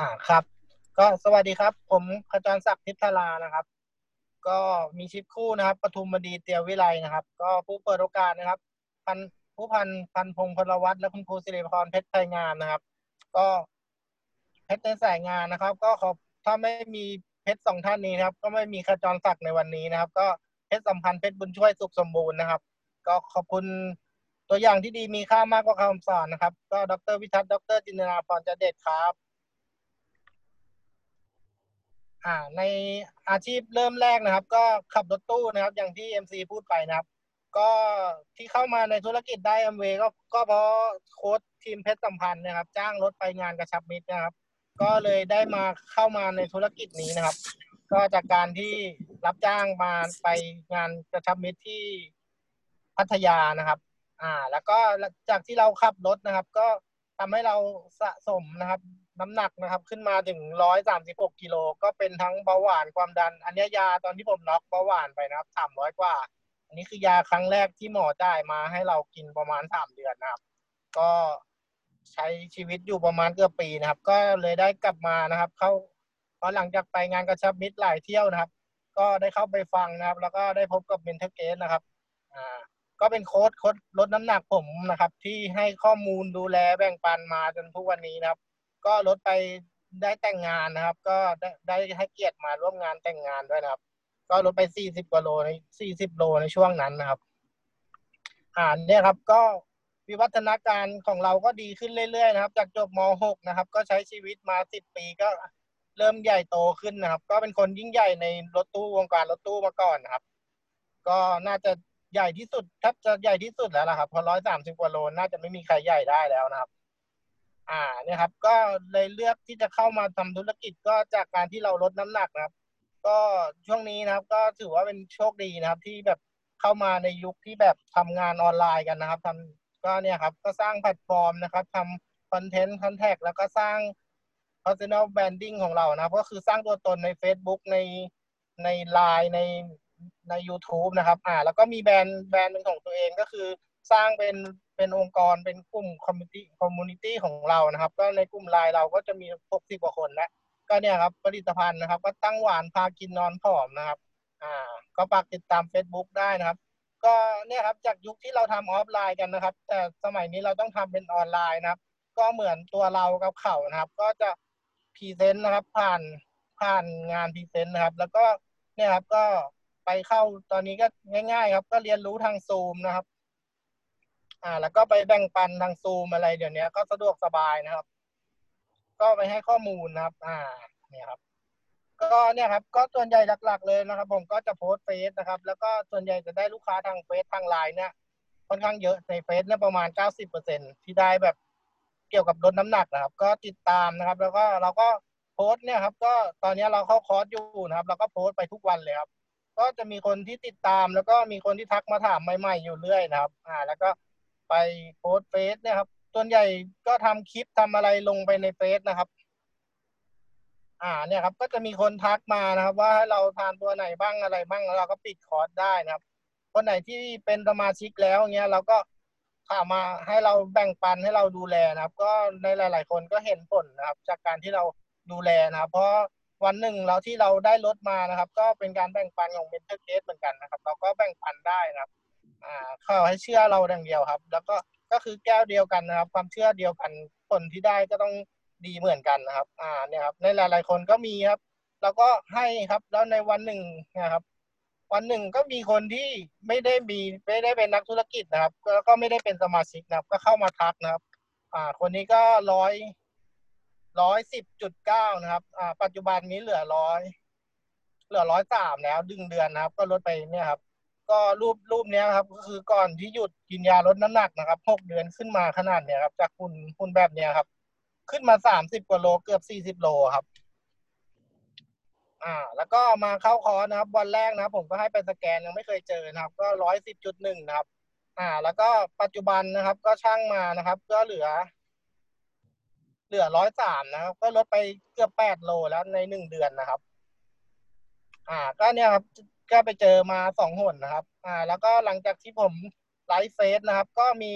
อ่าครับ ก็สวัสดีครับ ผมขจรศักดิ์ทิพลานะครับ ก็มีชิปคู่นะครับปทุมบดีเตียววิไลนะครับ ก็ผู้เปิดโอกาสนะครับ พันผู้พันพันพงพลวัตและคุณครูสิริพรเพชรไทยงามนะครับ ก็เพชรในสายงานนะครับ ก็ขอถ้าไม่มีเพชรสองท่านนี้นะครับ ก็ไม่มีขจรศักดิ์ในวันนี้นะครับ ก็เพชรสัมพันธ์เพชรบุญช่วยสุขสมบูรณ์นะครับ ก็ขอบคุณตัวอย่างที่ดีมีค่ามากกว่าคำสอนนะครับ ก็ดรวิทัศน์ดรจินนาพรจะเด็ดครับ อ่าในอาชีพเริ่มแรกนะครับ ก็ขับรถตู้นะครับ อย่างที่ MC พูดไปนะครับ ก็ที่เข้ามาในธุรกิจได้ m อ a y ก็ก็เพราะโค้ชทีมเพชรสัมพันธ์นะครับ จ้างรถไปงานกระชับมิตรนะครับ ก็เลยได้มาเข้ามาในธุรกิจนี้นะครับ ก็จากการที่รับจ้างมาไปงานกระชับมิตรที่พัทยานะครับ อ่า แล้วก็จากที่เราขับรถนะครับ ก็ทำให้เราสะสมนะครับ น้ำหนักนะครับ ขึ้นมาถึงร้อยสามสิบหกกิโลก็เป็นทั้งเบาหวานความดัน อันนี้ยาตอนที่ผมน็อกเบาหวานไปนะครับสามร้อยกว่า อันนี้คือยาครั้งแรกที่หมอจ่ายมาให้เรากินประมาณสามเดือนนะครับ ก็ใช้ชีวิตอยู่ประมาณเกือบปีนะครับ ก็เลยได้กลับมานะครับ เข้าพอหลังจากไปงานกระชับมิตรหลายเที่ยวนะครับ ก็ได้เข้าไปฟังนะครับ แล้วก็ได้พบกับ mentor เกสนะครับอ่าก็เป็นโค้ชโค้ชลดน้ำหนักผมนะครับ ที่ให้ข้อมูลดูแลแบ่งปันมาจนทุกวันนี้นะครับ ก็ลดไปได้แต่งงานนะครับ ก็ได้ได้ให้เกียรติมาร่วมงานแต่งงานด้วยนะครับ ก็ลดไปสี่สิบกว่าโลในสี่สิบโลในช่วงนั้นนะครับอ่าเนี่ยครับก็วิวัฒนาการของเราก็ดีขึ้นเรื่อยๆนะครับ จากจบม .6 นะครับ ก็ใช้ชีวิตมาสิบปีก็เริ่มใหญ่โตขึ้นนะครับ ก็เป็นคนยิ่งใหญ่ในรถตู้วงการรถตู้มาก่อนนะครับ ก็น่าจะใหญ่ที่สุดแทบจะใหญ่ที่สุดแล้วละครับพอร้อยสามสิบกว่าโลน่าจะไม่มีใครใหญ่ได้แล้วนะครับ อ่าเนี่ยครับ ก็เลยเลือกที่จะเข้ามาทำธุรกิจก็จากการที่เราลดน้ำหนักนะครับ ก็ช่วงนี้นะครับ ก็ถือว่าเป็นโชคดีนะครับ ที่แบบเข้ามาในยุคที่แบบทำงานออนไลน์กันนะครับทำก็เนี่ยครับ ก็สร้างแพลตฟอร์มนะครับทำ content contact แล้วก็สร้าง personal branding ของเรานะครับ ก็คือสร้างตัวตนใน Facebook ในใน Line ในใน YouTube นะครับ อ่า แล้วก็มีแบรนด์แบรนด์หนึ่งของตัวเองก็คือ สร้างเป็นเป็นองค์กรเป็นกลุ่ม community community ของเรานะครับ ก็ในกลุ่มไลน์เราก็จะมีหกสิบกว่าคนแล้วก็เนี่ยครับผลิตภัณฑ์นะครับ ก็ตั้งหวานพากินนอนผอมนะครับ อ่า ก็ฝากติดตาม Facebook ได้นะครับ ก็เนี่ยครับจากยุคที่เราทำออฟไลน์กันนะครับ แต่สมัยนี้เราต้องทำเป็นออนไลน์นะครับ ก็เหมือนตัวเรากับเขานะครับ ก็จะ present นะครับ ผ่านผ่านงาน present นะครับ แล้วก็เนี่ยครับก็ไปเข้าตอนนี้ก็ง่าย ๆ ครับ ก็เรียนรู้ทางซูมนะครับ อ่า แล้วก็ไปแบ่งปันทางซูมอะไรเดี๋ยวนี้ก็สะดวกสบายนะครับ ก็ไปให้ข้อมูลนะครับ อ่า เนี่ยครับ ก็เนี่ยครับ ก็ส่วนใหญ่หลัก ๆ เลยนะครับ ผมก็จะโพสเฟซนะครับ แล้วก็ส่วนใหญ่จะได้ลูกค้าทางเฟซทางไลน์เนี่ยค่อนข้างเยอะในเฟซเนี่ยประมาณเก้าสิบเปอร์เซ็นที่ได้แบบเกี่ยวกับลดน้ำหนักนะครับ ก็ติดตามนะครับ แล้วก็เราก็โพสต์เนี่ยครับ ก็ตอนนี้เราเข้าคอร์สอยู่นะครับ เราก็โพสต์ไปทุกวันเลยครับ ก็จะมีคนที่ติดตามแล้วก็มีคนที่ทักมาถามใหม่ ๆ อยู่เรื่อยนะครับ อ่า แล้วก็ ไปโพสต์เฟซเนี่ยครับส่วนใหญ่ก็ทำคลิปทำอะไรลงไปในเฟซนะครับ อ่าเนี่ยครับ ก็จะมีคนทักมานะครับ ว่าให้เราทานตัวไหนบ้างอะไรบ้างเราก็ปิดคอร์สได้นะครับ คนไหนที่เป็นสมาชิกแล้วเงี้ยเราก็ถามมาให้เราแบ่งปันให้เราดูแลนะครับ ก็ในหลาย ๆ คนก็เห็นผลนะครับ จากการที่เราดูแลนะครับ เพราะวันหนึ่งเราที่เราได้ลดมานะครับ ก็เป็นการแบ่งปันของ mentor เกสเหมือนกันนะครับ เราก็แบ่งปันได้นะครับ ขอให้เชื่อเราอย่างเดียวครับ แล้วก็ก็คือแก้วเดียวกันนะครับ ความเชื่อเดียวกันผลที่ได้ก็ต้องดีเหมือนกันนะครับ อ่าเนี่ยครับในหลาย ๆ คนก็มีครับ แล้วก็ให้ครับแล้วในวันหนึ่งนะครับ วันหนึ่งก็มีคนที่ไม่ได้มีไม่ได้เป็นนักธุรกิจนะครับ แล้วก็ไม่ได้เป็นสมาชิกนะครับ ก็เข้ามาทักนะครับ อ่า คนนี้ก็ร้อยร้อยสิบจุดเก้านะครับ อ่า ปัจจุบันนี้เหลือร้อยเหลือร้อยสามแล้วดึงเดือนนะครับ ก็ลดไปเนี่ยครับ ก็รูปรูปเนี้ยครับ ก็คือก่อนที่หยุดกินยาลดน้ำหนักนะครับหกเดือนขึ้นมาขนาดเนี้ยครับ จากคุณคุณแบบเนี้ยครับ ขึ้นมาสามสิบกว่าโลเกือบสี่สิบโลครับ อ่า แล้วก็มาเข้าคอร์สนะครับ วันแรกนะครับ ผมก็ให้ไปสแกนยังไม่เคยเจอนะครับ ก็ร้อยสิบจุดหนึ่งนะครับ อ่า แล้วก็ปัจจุบันนะครับ ก็ชั่งมานะครับ ก็เหลือ เหลือร้อยสามนะครับ ก็ลดไปเกือบแปดโลแล้วในหนึ่งเดือนนะครับ อ่า ก็เนี่ยครับ ก็ไปเจอมาสองหนนะครับ อ่า แล้วก็หลังจากที่ผมไลฟ์เฟซนะครับ ก็มี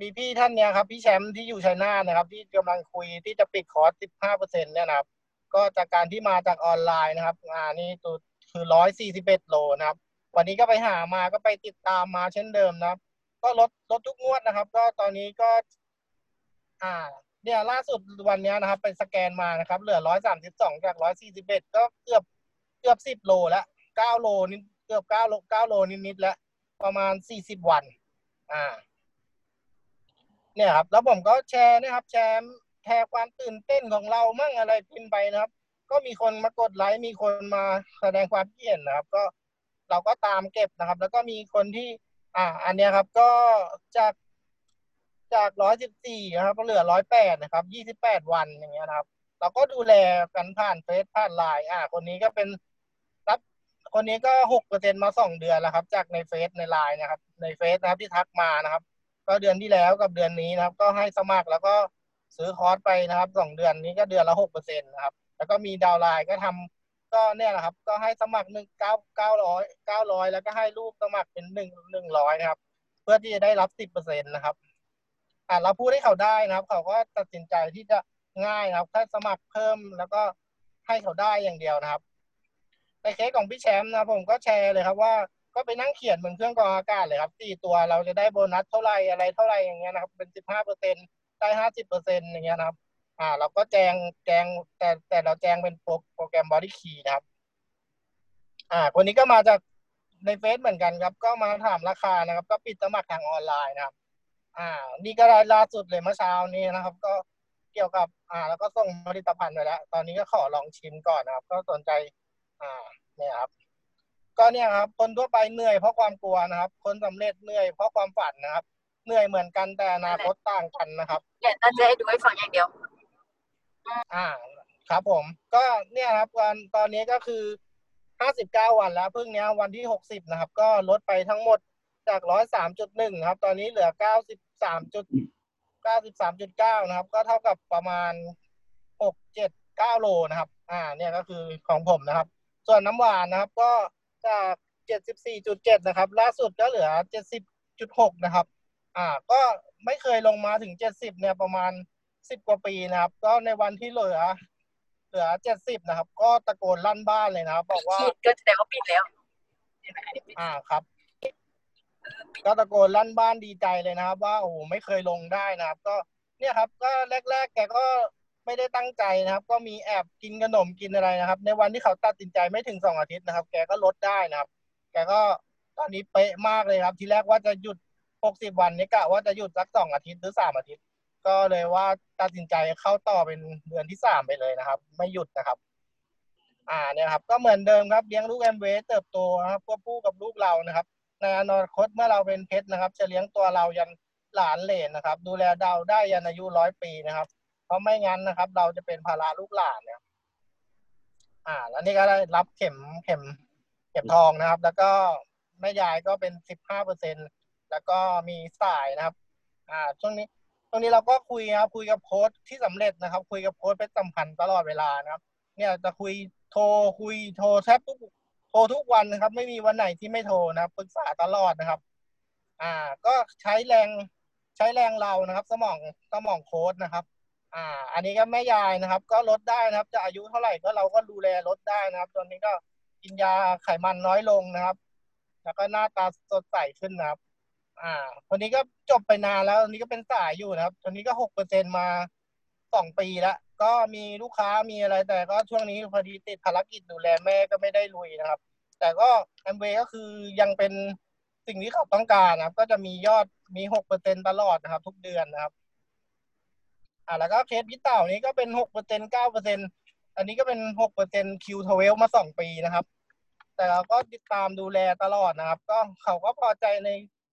มีพี่ท่านเนี้ยครับ พี่แชมป์ที่อยู่ชัยนาทนะครับ ที่กำลังคุยที่จะปิดคอร์ส15เปอร์เซ็นต์เนี่ยนะครับ ก็จากการที่มาจากออนไลน์นะครับ อ่านี่ตัวคือร้อยสี่สิบเอ็ดโลนะครับ วันนี้ก็ไปหามาก็ไปติดตามมาเช่นเดิมนะครับ ก็ลดลดทุกงวดนะครับ ก็ตอนนี้ก็ อ่าเนี่ยล่าสุดวันเนี้ยนะครับไปสแกนมานะครับ เหลือร้อยสามสิบสองจากร้อยสี่สิบเอ็ดก็เกือบเกือบสิบโลแล้ว เก้าโลนิดเกือบเก้าโลเก้าโลนิดๆแล้วประมาณสี่สิบวัน อ่า เนี่ยครับ แล้วผมก็แชร์นะครับ แชร์แชร์ความตื่นเต้นของเรามั่งอะไรพิมพ์ไปนะครับ ก็มีคนมากดไลค์มีคนมาแสดงความคิดเห็นนะครับ ก็เราก็ตามเก็บนะครับ แล้วก็มีคนที่ อ่า อันเนี้ยครับ ก็จากจากร้อยสิบสี่นะครับเหลือร้อยแปดนะครับยี่สิบแปดวันอย่างเงี้ยนะครับ เราก็ดูแลกันผ่านเฟซผ่านไลน์อ่า คนนี้ก็เป็น คนนี้ก็หกเปอร์เซ็นมาสองเดือนแล้วครับ จากในเฟซในไลน์นะครับ ในเฟซนะครับที่ทักมานะครับ ก็เดือนที่แล้วกับเดือนนี้นะครับ ก็ให้สมัครแล้วก็ซื้อคอร์สไปนะครับสองเดือนนี้ก็เดือนละหกเปอร์เซ็นนะครับ แล้วก็มีดาวไลน์ก็ทำก็เนี่ยแหละครับ ก็ให้สมัครหนึ่งเก้าเก้าร้อยเก้าร้อยแล้วก็ให้ลูกสมัครเป็นหนึ่งหนึ่งร้อยนะครับ เพื่อที่จะได้รับสิบเปอร์เซ็นตนะครับอ่าเราพูดให้เขาได้นะครับ เขาก็ตัดสินใจที่จะง่ายนะครับแค่สมัครเพิ่มแล้วก็ให้เขาได้อย่างเดียวนะครับ ในเคสของพี่แชมป์นะผมก็แชร์เลยครับว่าก็ไปนั่งเขียนบนเครื่องกรองอากาศเลยครับสี่ตัวเราจะได้โบนัสเท่าไหร่อะไรเท่าไหร่อย่างเงี้ยนะครับเป็นสิบห้าเปอร์เซ็นได้ห้าสิบเปอร์เซ็นอย่างเงี้ยนะครับ อ่า เราก็แจงแจงแต่แต่เราแจงเป็นโปรโปรแกรม BodyKey นะครับ อ่า คนนี้ก็มาจากในเฟซเหมือนกันครับ ก็มาถามราคานะครับ ก็ปิดสมัครทางออนไลน์นะครับ อ่า นี่ก็ได้ล่าสุดเลยเมื่อเช้านี้นะครับ ก็เกี่ยวกับ อ่า แล้วก็ส่งผลิตภัณฑ์ไปแล้ว ตอนนี้ก็ขอลองชิมก่อนนะครับ ก็สนใจ อ่าเนี่ยครับ ก็เนี่ยครับ คนทั่วไปเหนื่อยเพราะความกลัวนะครับ คนสำเร็จเหนื่อยเพราะความฝันนะครับ เหนื่อยเหมือนกันแต่อนาคตต่างกันนะครับเดี๋ยวน่าจะให้ดูให้ฟังอย่างเดียว อ่า ครับผม ก็เนี่ยครับวันตอนนี้ก็คือห้าสิบเก้าวันแล้วเพิ่งเนี้ยวันที่หกสิบนะครับ ก็ลดไปทั้งหมดจากร้อยสามจุดหนึ่งครับ ตอนนี้เหลือเก้าสิบสามจุดเก้าสิบสามจุดเก้านะครับ ก็เท่ากับประมาณหกเจ็ดเก้าโลนะครับ อ่า เนี่ยก็คือของผมนะครับ ส่วนน้ำหวานนะครับ ก็จากเจ็ดสิบสี่จุดเจ็ดนะครับ ล่าสุดก็เหลือเจ็ดสิบจุดหกนะครับ อ่า ก็ไม่เคยลงมาถึงเจ็ดสิบเนี่ยประมาณสิบกว่าปีนะครับ ก็ในวันที่เหลือ เหลือเจ็ดสิบนะครับ ก็ตะโกนลั่นบ้านเลยนะครับบอกว่าขีดก็แสดงว่าปิดแล้วเห็นไหมอันนี้ปิดอ่าครับก็ตะโกนลั่นบ้านดีใจเลยนะครับ ว่าโอ้โหไม่เคยลงได้นะครับ ก็เนี่ยครับ ก็แรกๆแกก็ ไม่ได้ตั้งใจนะครับ ก็มีแอบกินขนมกินอะไรนะครับ ในวันที่เขาตัดสินใจไม่ถึงสองอาทิตย์นะครับ แกก็ลดได้นะครับ แกก็ตอนนี้เป๊ะมากเลยครับ ทีแรกว่าจะหยุดหกสิบวันนี้กะว่าจะหยุดสักสองอาทิตย์หรือสามอาทิตย์ ก็เลยว่าตัดสินใจเข้าต่อเป็นเดือนที่สามไปเลยนะครับ ไม่หยุดนะครับ อ่าเนี่ยครับ ก็เหมือนเดิมครับเลี้ยงลูกแอมเวย์เติบโตนะครับควบคู่กับลูกเรานะครับในอนาคตเมื่อเราเป็นเพชรนะครับ จะเลี้ยงตัวเรายันหลานเหลนนะครับ ดูแลดาวได้ยันอายุร้อยปีนะครับ ราะไม่งั้นนะครับ เราจะเป็นภาระลูกหลานเนี่ยอ่า แล้วนี่ก็ได้รับเข็มเข็มเข็มทองนะครับ แล้วก็แม่ยายก็เป็นสิบห้าเปอร์เซ็นแล้วก็มีสายนะครับ อ่า ช่วงนี้ตรงนี้เราก็คุยครับ คุยกับโค้ชที่สำเร็จนะครับ คุยกับโค้ชเป็นสัมพันธ์ตลอดเวลานะครับ เนี่ยจะคุยโทรคุยโทรแทบทุกโทรทุกวันนะครับ ไม่มีวันไหนที่ไม่โทรนะครับปรึกษาตลอดนะครับ อ่า ก็ใช้แรงใช้แรงเรานะครับ สมองสมองโค้ชนะครับ อ่า อันนี้ก็แม่ยายนะครับ ก็ลดได้นะครับ จะอายุเท่าไหร่ก็เราก็ดูแลลดได้นะครับ ตอนนี้ก็กินยาไขมันน้อยลงนะครับ แล้วก็หน้าตาสดใสขึ้นนะครับ อ่าคนนี้ก็จบไปนานแล้วคนนี้ก็เป็นสายอยู่นะครับ ตอนนี้ก็หกเปอร์เซ็นมาสองปีล้วก็มีลูกค้ามีอะไรแต่ก็ช่วงนี้พอดีติดภารกิจดูแลแม่ก็ไม่ได้ลุยนะครับ แต่ก็แอมเวก็คือยังเป็นสิ่งที่เขาต้องการนะครับ ก็จะมียอดมีหกเปอร์เซ็นตลอดนะครับ ทุกเดือนนะครับ อ่าแล้วก็เคสพี่เต่านี้ก็เป็นหกเปอร์เซ็นเก้าเปอร์เซ็นอันนี้ก็เป็นหกเปอร์เซ็นคิวทเวลมาสองปีนะครับ แต่เราก็ติดตามดูแลตลอดนะครับ ก็เขาก็พอใจใน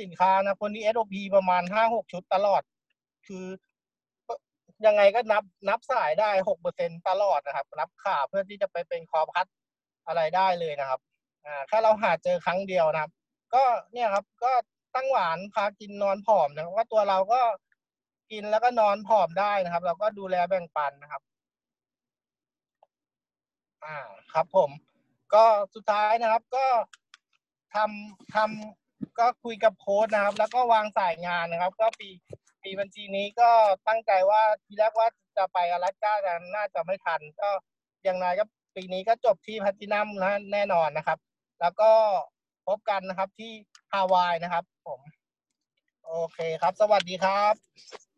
สินค้านะคนที่ SOP ประมาณห้าหกชุดตลอด คือยังไงก็นับนับสายได้หกเปอร์เซ็นตลอดนะครับ นับขาเพื่อที่จะไปเป็นคอพัดอะไรได้เลยนะครับอ่าแค่เราหาเจอครั้งเดียวนะครับ ก็เนี่ยครับก็ตั้งหวานพากินนอนผอมนะครับว่าตัวเราก็ กินแล้วก็นอนผอมได้นะครับ เราก็ดูแลแบ่งปันนะครับ อ่าครับ ผม ก็สุดท้ายนะครับ ก็ทำทำก็คุยกับโค้ชนะครับ แล้วก็วางสายงานนะครับ ก็ปีปีบัญชีนี้ก็ตั้งใจว่าทีแรกว่าจะไปอลาสก้าแต่น่าจะไม่ทัน ก็อย่างไรก็ปีนี้ก็จบที่แพลตตินัมนะแน่นอนนะครับ แล้วก็พบกันนะครับที่ฮาวายนะครับ ผม โอเคครับ สวัสดีครับ